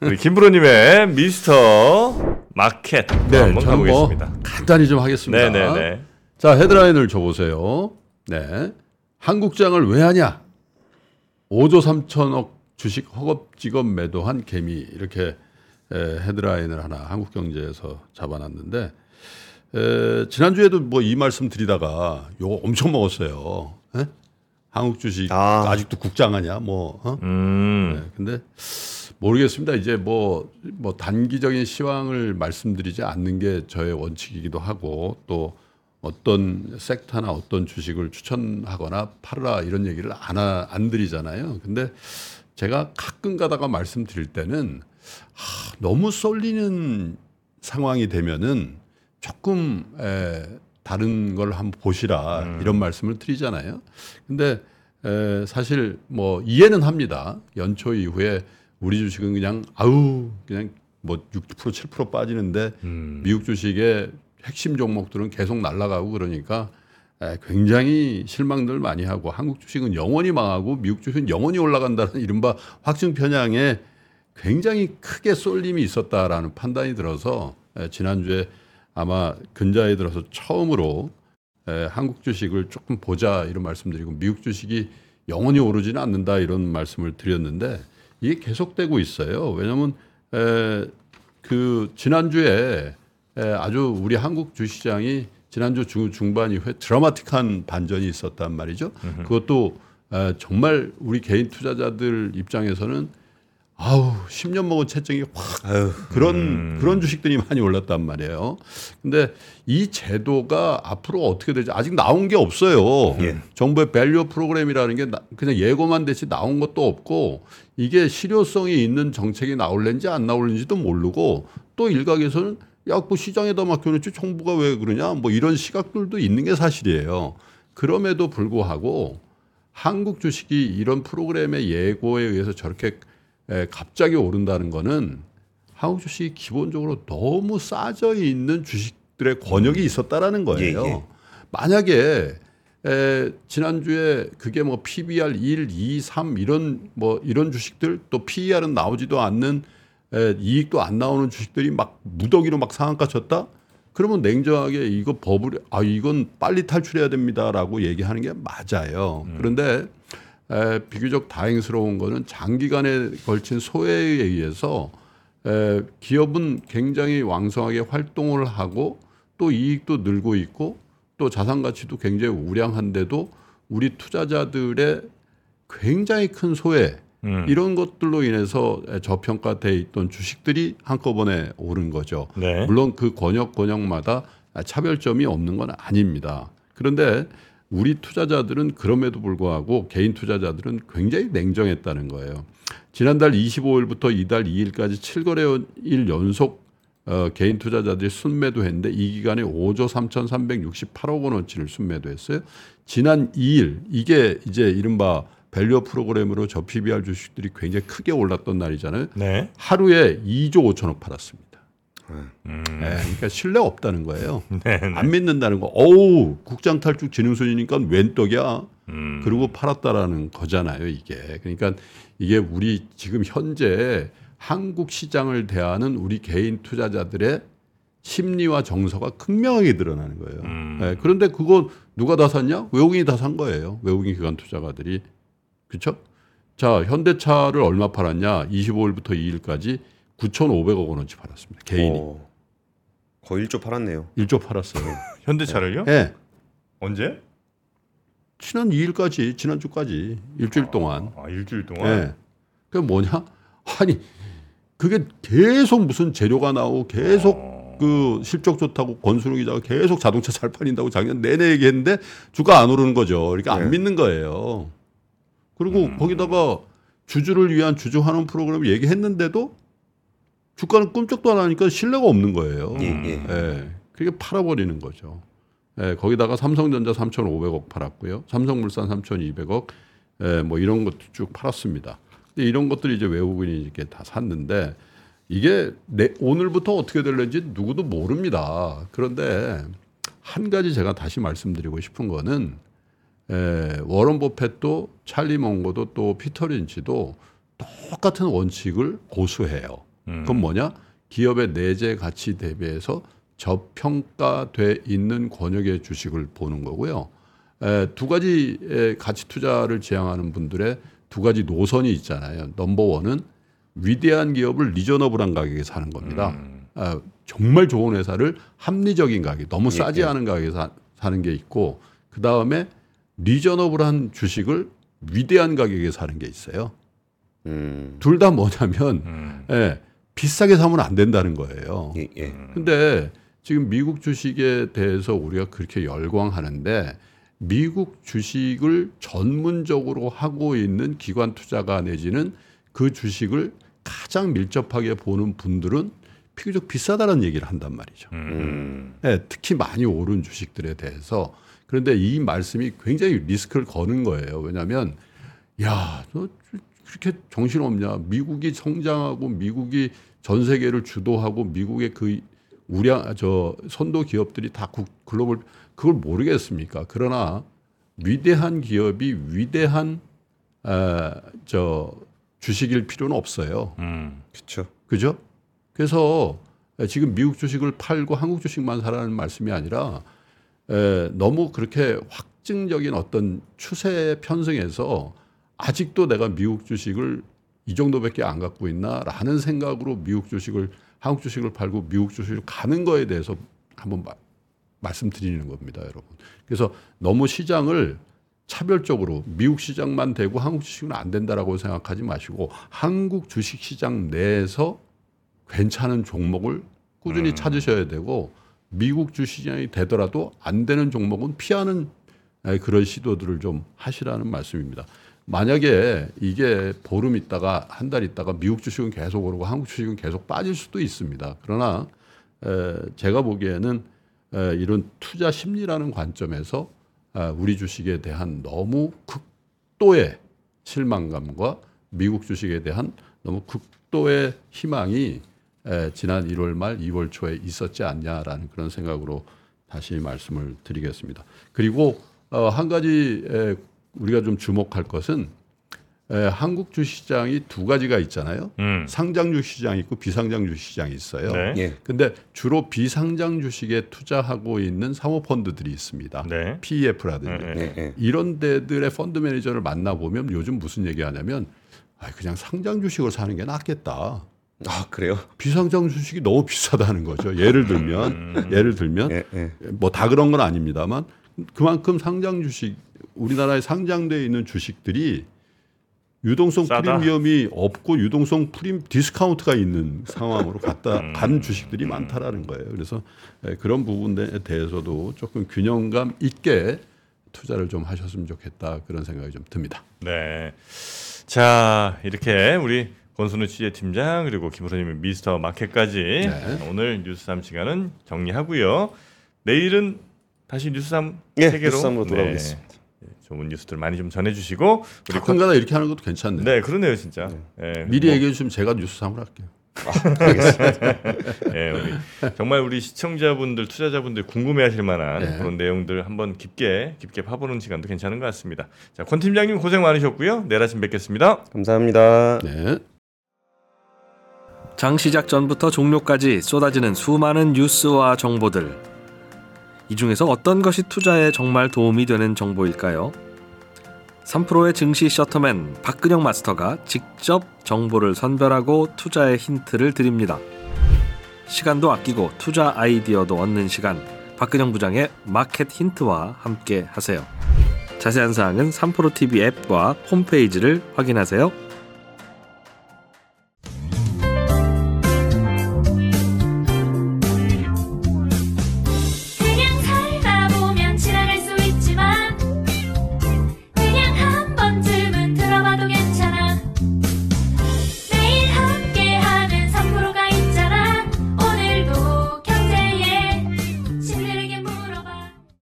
우리 김프로님의 미스터 마켓 네, 한번 저는 뭐 가보겠습니다. 간단히 좀 하겠습니다. 네네네. 자, 헤드라인을 줘보세요. 네. 한국장을 왜 하냐? 5조 3천억 주식 허겁지겁 매도한 개미. 이렇게 에, 헤드라인을 하나 한국경제에서 잡아놨는데, 에, 지난주에도 뭐 이 말씀 드리다가 요거 엄청 먹었어요. 에? 한국 주식 아. 아. 직도 국장하냐? 뭐, 어? 음. 네, 근데 모르겠습니다. 이제 뭐, 뭐 단기적인 시황을 말씀드리지 않는 게 저의 원칙이기도 하고 또 어떤 섹터나 어떤 주식을 추천하거나 팔으라 이런 얘기를 안, 하, 안 드리잖아요. 근데 제가 가끔 가다가 말씀드릴 때는 하, 너무 쏠리는 상황이 되면은 조금 에, 다른 걸 한번 보시라 이런 말씀을 드리잖아요. 근데 에, 사실 뭐 이해는 합니다. 연초 이후에 우리 주식은 그냥 아우 그냥 뭐 6% 7% 빠지는데 미국 주식의 핵심 종목들은 계속 날아가고 그러니까 에, 굉장히 실망들 많이 하고 한국 주식은 영원히 망하고 미국 주식은 영원히 올라간다는 이른바 확증 편향에 굉장히 크게 쏠림이 있었다라는 판단이 들어서 에, 지난주에 아마 근자에 들어서 처음으로 에, 한국 주식을 조금 보자 이런 말씀드리고 미국 주식이 영원히 오르지는 않는다 이런 말씀을 드렸는데 이게 계속되고 있어요. 왜냐하면 에, 그 지난주에 에, 아주 우리 한국 주시장이 지난주 중, 중반 이후에 드라마틱한 반전이 있었단 말이죠. 그것도 에, 정말 우리 개인 투자자들 입장에서는 아우 10년 먹은 채증이 확 아유, 그런 그런 주식들이 많이 올랐단 말이에요. 근데 이 제도가 앞으로 어떻게 되지 아직 나온 게 없어요. 예. 정부의 value 프로그램이라는 게 나- 그냥 예고만 됐지 나온 것도 없고 이게 실효성이 있는 정책이 나올는지 안 나올는지도 모르고 또 일각에서는 야, 그 시장에다 맡겨놓지 정부가 왜 그러냐 뭐 이런 시각들도 있는 게 사실이에요. 그럼에도 불구하고 한국 주식이 이런 프로그램의 예고에 의해서 저렇게 에, 갑자기 오른다는 거는 한국 주식이 기본적으로 너무 싸져 있는 주식들의 권역이 있었다라는 거예요. 예, 예. 만약에 에, 지난주에 그게 뭐 PBR 1, 2, 3 이런 뭐 이런 주식들 또 PER은 나오지도 않는 에, 이익도 안 나오는 주식들이 막 무더기로 막 상한가 쳤다? 그러면 냉정하게 이거 법을 아 이건 빨리 탈출해야 됩니다라고 얘기하는 게 맞아요. 그런데 에, 비교적 다행스러운 거는 장기간에 걸친 소외에 의해서 에, 기업은 굉장히 왕성하게 활동을 하고 또 이익도 늘고 있고 또 자산 가치도 굉장히 우량한데도 우리 투자자들의 굉장히 큰 소외 음. 이런 것들로 인해서 저평가돼 있던 주식들이 한꺼번에 오른 거죠. 네. 물론 그 권역 권역마다 차별점이 없는 건 아닙니다. 그런데 우리 투자자들은 그럼에도 불구하고 개인 투자자들은 굉장히 냉정했다는 거예요. 지난달 25일부터 이달 2일까지 7거래일 연속 어, 개인 투자자들이 순매도했는데 이 기간에 5조 3,368억 원어치를 순매도했어요. 지난 2일 이게 이제 이른바 value 프로그램으로 저 PBR 주식들이 굉장히 크게 올랐던 날이잖아요. 네. 하루에 2조 5천억 팔았습니다. 음. 네, 그러니까 신뢰 없다는 거예요. 네. 안 믿는다는 거. 어우, 국장 탈출 지능순이니까 웬 떡이야. 음. 그리고 팔았다라는 거잖아요, 이게. 그러니까 이게 우리 지금 현재 한국 시장을 대하는 우리 개인 투자자들의 심리와 정서가 극명하게 드러나는 거예요. 음. 네, 그런데 그거 누가 다 샀냐? 외국인이 다 산 거예요. 외국인 기관 투자가들이. 그렇죠? 자, 현대차를 얼마 팔았냐? 25일부터 2일까지 9,500억 원어치 팔았습니다. 개인이. 어, 거의 1조 팔았네요. 1조 팔았어요. 현대차를요? 예. 네. 언제? 지난 2일까지, 지난주까지 일주일 동안. 아, 일주일 동안. 예. 그게 뭐냐? 아니, 그게 계속 무슨 재료가 나오고 계속 어. 그 실적 좋다고 권순우 기자가 계속 자동차 잘 팔린다고 작년 내내 얘기했는데 주가 안 오르는 거죠. 그러니까 안 네. 믿는 거예요. 그리고 음. 거기다가 주주를 위한 주주 환원 프로그램 얘기했는데도 주가는 꿈쩍도 안 하니까 신뢰가 없는 거예요. 예, 예. 예. 그게 팔아버리는 거죠. 예, 거기다가 삼성전자 3,500억 팔았고요. 삼성물산 3,200억, 예, 뭐 이런 것도 쭉 팔았습니다. 근데 이런 것들이 이제 외국인이 이렇게 다 샀는데 이게 내, 오늘부터 어떻게 될는지 누구도 모릅니다. 그런데 한 가지 제가 다시 말씀드리고 싶은 거는 에, 워런 버핏도 찰리 몽고도 또 피터 린치도 똑같은 원칙을 고수해요. 음. 그건 뭐냐? 기업의 내재 가치 대비해서 저평가돼 있는 권역의 주식을 보는 거고요. 에, 두 가지의 가치 투자를 지향하는 분들의 두 가지 노선이 있잖아요. 넘버 원은 위대한 기업을 리저너블한 가격에 사는 겁니다. 음. 아, 정말 좋은 회사를 합리적인 가격, 너무 싸지 예. 않은 가격에 사, 사는 게 있고, 그 다음에 리저너블한 주식을 위대한 가격에 사는 게 있어요. 음. 둘다 뭐냐면 음. 예, 비싸게 사면 안 된다는 거예요. 예, 예. 근데 지금 미국 주식에 대해서 우리가 그렇게 열광하는데 미국 주식을 전문적으로 하고 있는 기관 투자가 내지는 그 주식을 가장 밀접하게 보는 분들은 비교적 비싸다는 얘기를 한단 말이죠. 음. 예, 특히 많이 오른 주식들에 대해서 그런데 이 말씀이 굉장히 리스크를 거는 거예요. 왜냐하면 야, 너 그렇게 정신 없냐? 미국이 성장하고 미국이 전 세계를 주도하고 미국의 그 우량 저 선도 기업들이 다 국- 글로벌 그걸 모르겠습니까? 그러나 위대한 기업이 위대한 에, 저 주식일 필요는 없어요. 음. 그렇죠. 그죠? 그래서 지금 미국 주식을 팔고 한국 주식만 사라는 말씀이 아니라 에, 너무 그렇게 확증적인 어떤 추세 편승해서 아직도 내가 미국 주식을 이 정도밖에 안 갖고 있나라는 생각으로 미국 주식을 한국 주식을 팔고 미국 주식을 가는 거에 대해서 한번 마- 말씀드리는 겁니다, 여러분. 그래서 너무 시장을 차별적으로 미국 시장만 되고 한국 주식은 안 된다라고 생각하지 마시고 한국 주식 시장 내에서 괜찮은 종목을 꾸준히 찾으셔야 되고 미국 주시장이 되더라도 안 되는 종목은 피하는 에, 그런 시도들을 좀 하시라는 말씀입니다. 만약에 이게 보름 있다가 한 달 있다가 미국 주식은 계속 오르고 한국 주식은 계속 빠질 수도 있습니다. 그러나 에, 제가 보기에는 에, 이런 투자 심리라는 관점에서 아, 우리 주식에 대한 너무 극도의 실망감과 미국 주식에 대한 너무 극도의 희망이 에, 지난 1월 말 2월 초에 있었지 않냐라는 그런 생각으로 다시 말씀을 드리겠습니다. 그리고 어, 한 가지 에, 우리가 좀 주목할 것은 에, 한국 주시장이 두 가지가 있잖아요. 음. 상장 주시장이 있고 비상장 주시장이 있어요. 네. 예. 근데 주로 비상장 주식에 투자하고 있는 사모펀드들이 있습니다. 네. PEF라든지 네, 예, 예. 이런 데들의 펀드 매니저를 만나 보면 요즘 무슨 얘기하냐면 아, 그냥 상장 주식을 사는 게 낫겠다. 아, 그래요? 비상장 주식이 너무 비싸다는 거죠. 예를 들면 예를 들면 예, 예. 뭐다 그런 건 아닙니다만 그만큼 상장 주식 우리나라에 상장돼 있는 주식들이 유동성 싸다. 프리미엄이 없고 유동성 프리 디스카운트가 있는 상황으로 갔다 음. 간 주식들이 많다라는 거예요. 그래서 에, 그런 부분에 대해서도 조금 균형감 있게 투자를 좀 하셨으면 좋겠다 그런 생각이 좀 듭니다. 네. 자, 이렇게 우리 권순우 취재 팀장 그리고 김호선님의 미스터 마켓까지 네. 오늘 뉴스 3 시간은 정리하고요. 내일은 다시 뉴스 3 예, 세계로 뉴스 3으로 돌아오겠습니다. 네, 좋은 뉴스들 많이 좀 전해주시고 우리 권- 가끔가다 이렇게 하는 것도 괜찮네요. 네, 그러네요, 진짜. 예, 미리 뭐, 얘기해 주시면 제가 뉴스 삼을 할게요. 예, 우리 정말 우리 시청자분들, 투자자분들 궁금해하실 만한 네. 그런 내용들 한번 깊게 깊게 파보는 시간도 괜찮은 것 같습니다. 자, 권 팀장님 고생 많으셨고요. 내일 아침 뵙겠습니다. 감사합니다. 네. 장 시작 전부터 종료까지 쏟아지는 수많은 뉴스와 정보들. 이 중에서 어떤 것이 투자에 정말 도움이 되는 정보일까요? 3프로의 증시 셔터맨 박근영 마스터가 직접 정보를 선별하고 투자의 힌트를 드립니다. 시간도 아끼고 투자 아이디어도 얻는 시간. 박근영 부장의 마켓 힌트와 함께 하세요. 자세한 사항은 3프로 TV 앱과 홈페이지를 확인하세요.